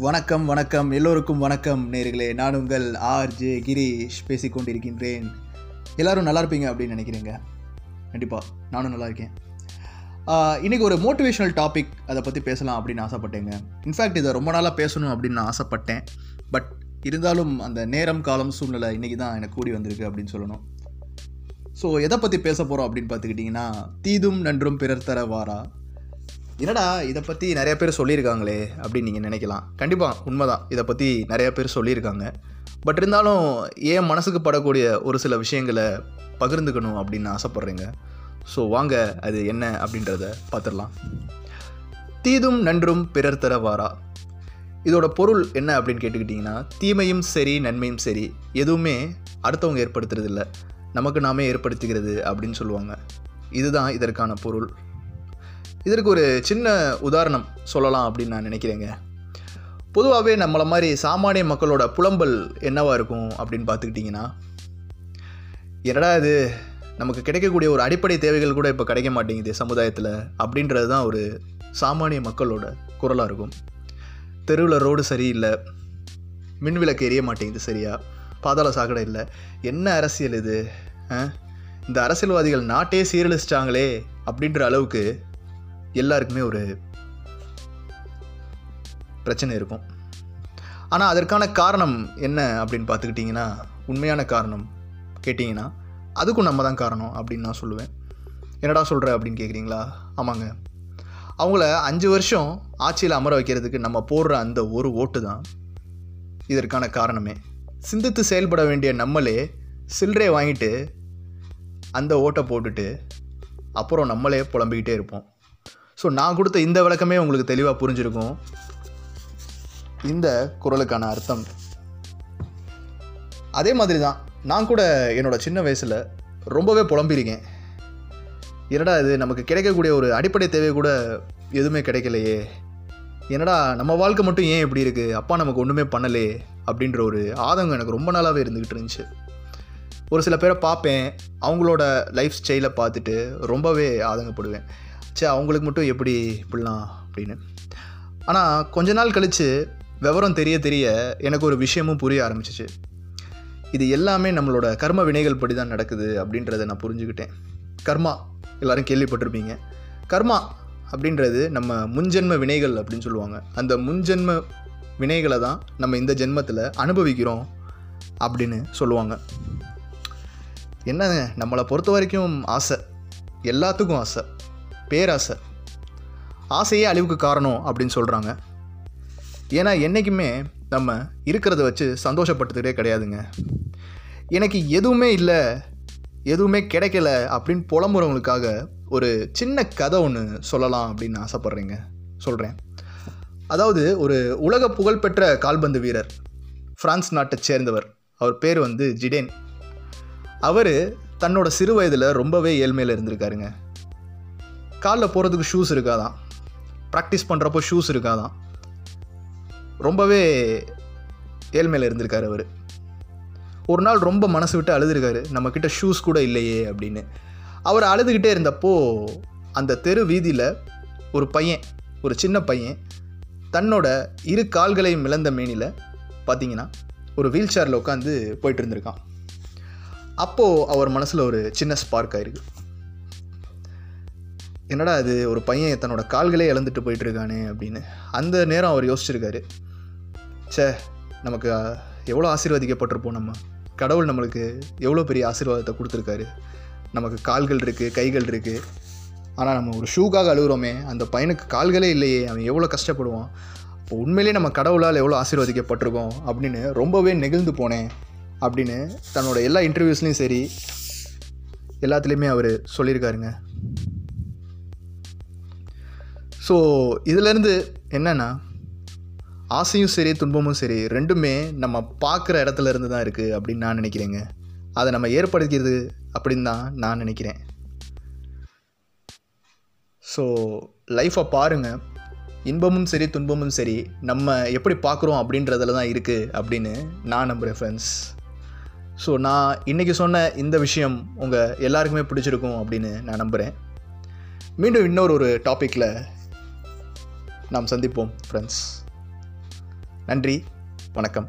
வணக்கம் வணக்கம். எல்லோருக்கும் வணக்கம் நேர்களே. நான் உங்கள் ஆர்ஜே கிரீஷ் பேசிக்கொண்டிருக்கின்றேன். எல்லாரும் நல்லா இருப்பீங்க அப்படின்னு நினைக்கிறேங்க? கண்டிப்பாக நானும் நல்லா இருக்கேன். இன்றைக்கி ஒரு மோட்டிவேஷனல் டாபிக் அதை பற்றி பேசலாம் அப்படின்னு ஆசைப்பட்டேங்க. இன்ஃபேக்ட் இதை ரொம்ப நாளாக பேசணும் அப்படின்னு நான் ஆசைப்பட்டேன். பட் இருந்தாலும் அந்த நேரம் காலம் சூழ்நிலை இன்றைக்கி தான் எனக்கு கூடி வந்திருக்கு அப்படின்னு சொல்லணும். ஸோ எதை பற்றி பேச போகிறோம் அப்படின்னு பார்த்துக்கிட்டிங்கன்னா தீதும் நன்றும் பிறர் தர வாரா? என்னடா இதை பற்றி நிறைய பேர் சொல்லியிருக்காங்களே அப்படின்னு நீங்கள் நினைக்கலாம். கண்டிப்பாக உண்மைதான். இதை பற்றி நிறைய பேர் சொல்லியிருக்காங்க. பட் இருந்தாலும் ஏன் மனசுக்கு படக்கூடிய ஒரு சில விஷயங்களை பகிர்ந்துக்கணும் அப்படின்னு ஆசைப்பட்றீங்க? ஸோ வாங்க அது என்ன அப்படின்றத பார்த்துடலாம். தீதும் நன்றும் பிறர் தர வாரா. இதோட பொருள் என்ன அப்படின்னு கேட்டுக்கிட்டிங்கன்னா தீமையும் சரி நன்மையும் சரி எதுவுமே அடுத்தவங்க ஏற்படுத்துறதில்ல. நமக்கு நாமே ஏற்படுத்திக்கிறது அப்படின்னு சொல்லுவாங்க. இதுதான் இதற்கான பொருள். இதற்கு ஒரு சின்ன உதாரணம் சொல்லலாம் அப்படின்னு நான் நினைக்கிறேங்க பொதுவாகவே நம்மளை மாதிரி சாமானிய மக்களோட புலம்பல் என்னவாக இருக்கும் அப்படின்னு பார்த்துக்கிட்டிங்கன்னா என்னடா இது நமக்கு கிடைக்கக்கூடிய ஒரு அடிப்படை தேவைகள் கூட இப்போ கிடைக்க மாட்டேங்குது சமுதாயத்தில் அப்படின்றது தான் ஒரு சாமானிய மக்களோட குரலாக இருக்கும் தெருவில் ரோடு சரியில்லை மின் விளக்கு எரிய மாட்டேங்குது சரியா பாதாள சாக்கடை இல்லை என்ன அரசியல் இது ஆ? இந்த அரசியல்வாதிகள் நாட்டே சீரழிச்சிட்டாங்களே அப்படின்ற அளவுக்கு எல்லாருக்குமே ஒரு பிரச்சனை இருக்கும். ஆனால் அதற்கான காரணம் என்ன அப்படின்னு பார்த்துக்கிட்டிங்கன்னா உண்மையான காரணம் கேட்டிங்கன்னா அதுக்கும் நம்ம தான் காரணம் அப்படின்னு நான் சொல்லுவேன். என்னடா சொல்கிற அப்படின்னு கேட்குறீங்களா ஆமாங்க. அவங்கள அஞ்சு வருஷம் ஆட்சியில் அமர வைக்கிறதுக்கு நம்ம போடுற அந்த ஒரு ஓட்டு தான் இதற்கான காரணமே. சிந்தித்து செயல்பட வேண்டிய நம்மளே சில்லறை வாங்கிட்டு அந்த ஓட்டை போட்டுட்டு அப்புறம் நம்மளே புலம்பிக்கிட்டே இருப்போம். ஸோ நான் கொடுத்த இந்த விளக்கமே உங்களுக்கு தெளிவாக புரிஞ்சிருக்கும். இந்த குரலுக்கான அர்த்தம். அதே மாதிரி தான் நான் கூட என்னோட சின்ன வயசில் ரொம்பவே புலம்பியிருக்கேன். என்னடா இது நமக்கு கிடைக்கக்கூடிய ஒரு அடிப்படை தேவை கூட எதுவுமே கிடைக்கலையே. என்னடா நம்ம வாழ்க்கை மட்டும் ஏன் இப்படி இருக்குது அப்பா நமக்கு ஒன்றுமே பண்ணலே அப்படின்ற ஒரு ஆதங்கம் எனக்கு ரொம்ப நாளாகவே இருந்துக்கிட்டு இருந்துச்சு. ஒரு சில பேரை பார்ப்பேன் அவங்களோட லைஃப் ஸ்டைலை பார்த்துட்டு ரொம்பவே ஆதங்கப்படுவேன். சே அவங்களுக்கு மட்டும் எப்படி இப்படிலாம் அப்படின்னு. ஆனால் கொஞ்ச நாள் கழித்து விவரம் தெரிய தெரிய எனக்கு ஒரு விஷயமும் புரிய ஆரம்பிச்சிச்சு. இது எல்லாமே நம்மளோட கர்ம வினைகள் படி தான் நடக்குது அப்படின்றத நான் புரிஞ்சுக்கிட்டேன். கர்மா எல்லோரும் கேள்விப்பட்டிருப்பீங்க. கர்மா அப்படின்றது நம்ம முன்ஜென்ம வினைகள் அப்படின்னு சொல்லுவாங்க. அந்த முன்ஜென்ம வினைகளை தான் நம்ம இந்த ஜென்மத்தில் அனுபவிக்கிறோம் அப்படின்னு சொல்லுவாங்க. என்ன நம்மளை பொறுத்த வரைக்கும் ஆசை. எல்லாத்துக்கும் ஆசை. பேராசை. ஆசையே அழிவுக்கு காரணம் அப்படின்னு சொல்கிறாங்க ஏன்னா என்றைக்குமே நம்ம இருக்கிறத வச்சு சந்தோஷப்பட்டுக்கிட்டே கிடையாதுங்க. எனக்கு எதுவுமே இல்லை எதுவுமே கிடைக்கல அப்படின்னு புலம்புறவங்களுக்காக ஒரு சின்ன கதை ஒன்று சொல்லலாம் அப்படின்னு ஆசைப்பட்றேங்க. சொல்கிறேன் அதாவது ஒரு உலக புகழ்பெற்ற கால்பந்து வீரர் ஃப்ரான்ஸ் நாட்டை சேர்ந்தவர். அவர் பேர் வந்து ஜிடேன். அவர் தன்னோட சிறு வயதில் ரொம்பவே ஏழ்மையில் இருந்திருக்காருங்க. காலில் போகிறதுக்கு ஷூஸ் இருக்காதான் ப்ராக்டிஸ் பண்ணுறப்போ ஷூஸ் இருக்காதான் ரொம்பவே ஏழ்மையில் இருந்திருக்காரு அவர். ஒரு நாள் ரொம்ப மனசு விட்டு அழுதுருக்காரு நம்மக்கிட்ட ஷூஸ் கூட இல்லையே அப்படின்னு. அவர் அழுதுகிட்டே இருந்தப்போ அந்த தெரு வீதியில் ஒரு பையன் ஒரு சின்ன பையன் தன்னோட இரு கால்களையும் இழந்த மேனியில் பார்த்தீங்கன்னா ஒரு வீல் சேரில் உட்காந்து போயிட்டு இருந்திருக்கான். அப்போது அவர் மனசில் ஒரு சின்ன ஸ்பார்க் ஆயிருக்கு. என்னடா அது ஒரு பையன் தன்னோட கால்களே இழந்துட்டு போயிட்டுருக்கானே அப்படின்னு. அந்த நேரம் அவர் யோசிச்சிருக்காரு. சே நமக்கு எவ்வளோ ஆசீர்வதிக்கப்பட்டிருப்போம் நம்ம. கடவுள் நம்மளுக்கு எவ்வளோ பெரிய ஆசீர்வாதத்தை கொடுத்துருக்காரு. நமக்கு கால்கள் இருக்குது கைகள் இருக்குது ஆனால் நம்ம ஒரு ஷூக்காக அழுகுறோமே அந்த பையனுக்கு கால்களே இல்லையே அவன் எவ்வளோ கஷ்டப்படுவான். அப்போ உண்மையிலேயே நம்ம கடவுளால் எவ்வளோ ஆசீர்வதிக்கப்பட்டிருக்கோம் அப்படின்னு ரொம்பவே நெகிழ்ந்து போனேன் அப்படின்னு தன்னோட எல்லா இன்டர்வியூஸ்லேயும் சரி எல்லாத்துலேயுமே அவர் சொல்லியிருக்காருங்க. ஸோ இதிலேருந்து என்னென்னா ஆசையும் சரி துன்பமும் சரி ரெண்டுமே நம்ம பார்க்குற இடத்துல இருந்து தான் இருக்குது அப்படின்னு நான் நினைக்கிறேங்க. அதை நம்ம ஏற்படுத்திக்கிறது அப்படின்னு தான் நான் நினைக்கிறேன். ஸோ லைஃப்பை பாருங்கள் இன்பமும் சரி துன்பமும் சரி நம்ம எப்படி பார்க்குறோம் அப்படின்றதுல தான் இருக்குது அப்படின்னு நான் நம்புகிறேன் ஃப்ரெண்ட்ஸ் ஸோ நான் இன்றைக்கி சொன்ன இந்த விஷயம் உங்கள் எல்லாருக்குமே பிடிச்சிருக்கும் அப்படின்னு நான் நம்புகிறேன் மீண்டும் இன்னொரு ஒரு டாப்பிக்கில் நாம் சந்திப்போம் ஃப்ரெண்ட்ஸ் நன்றி வணக்கம்.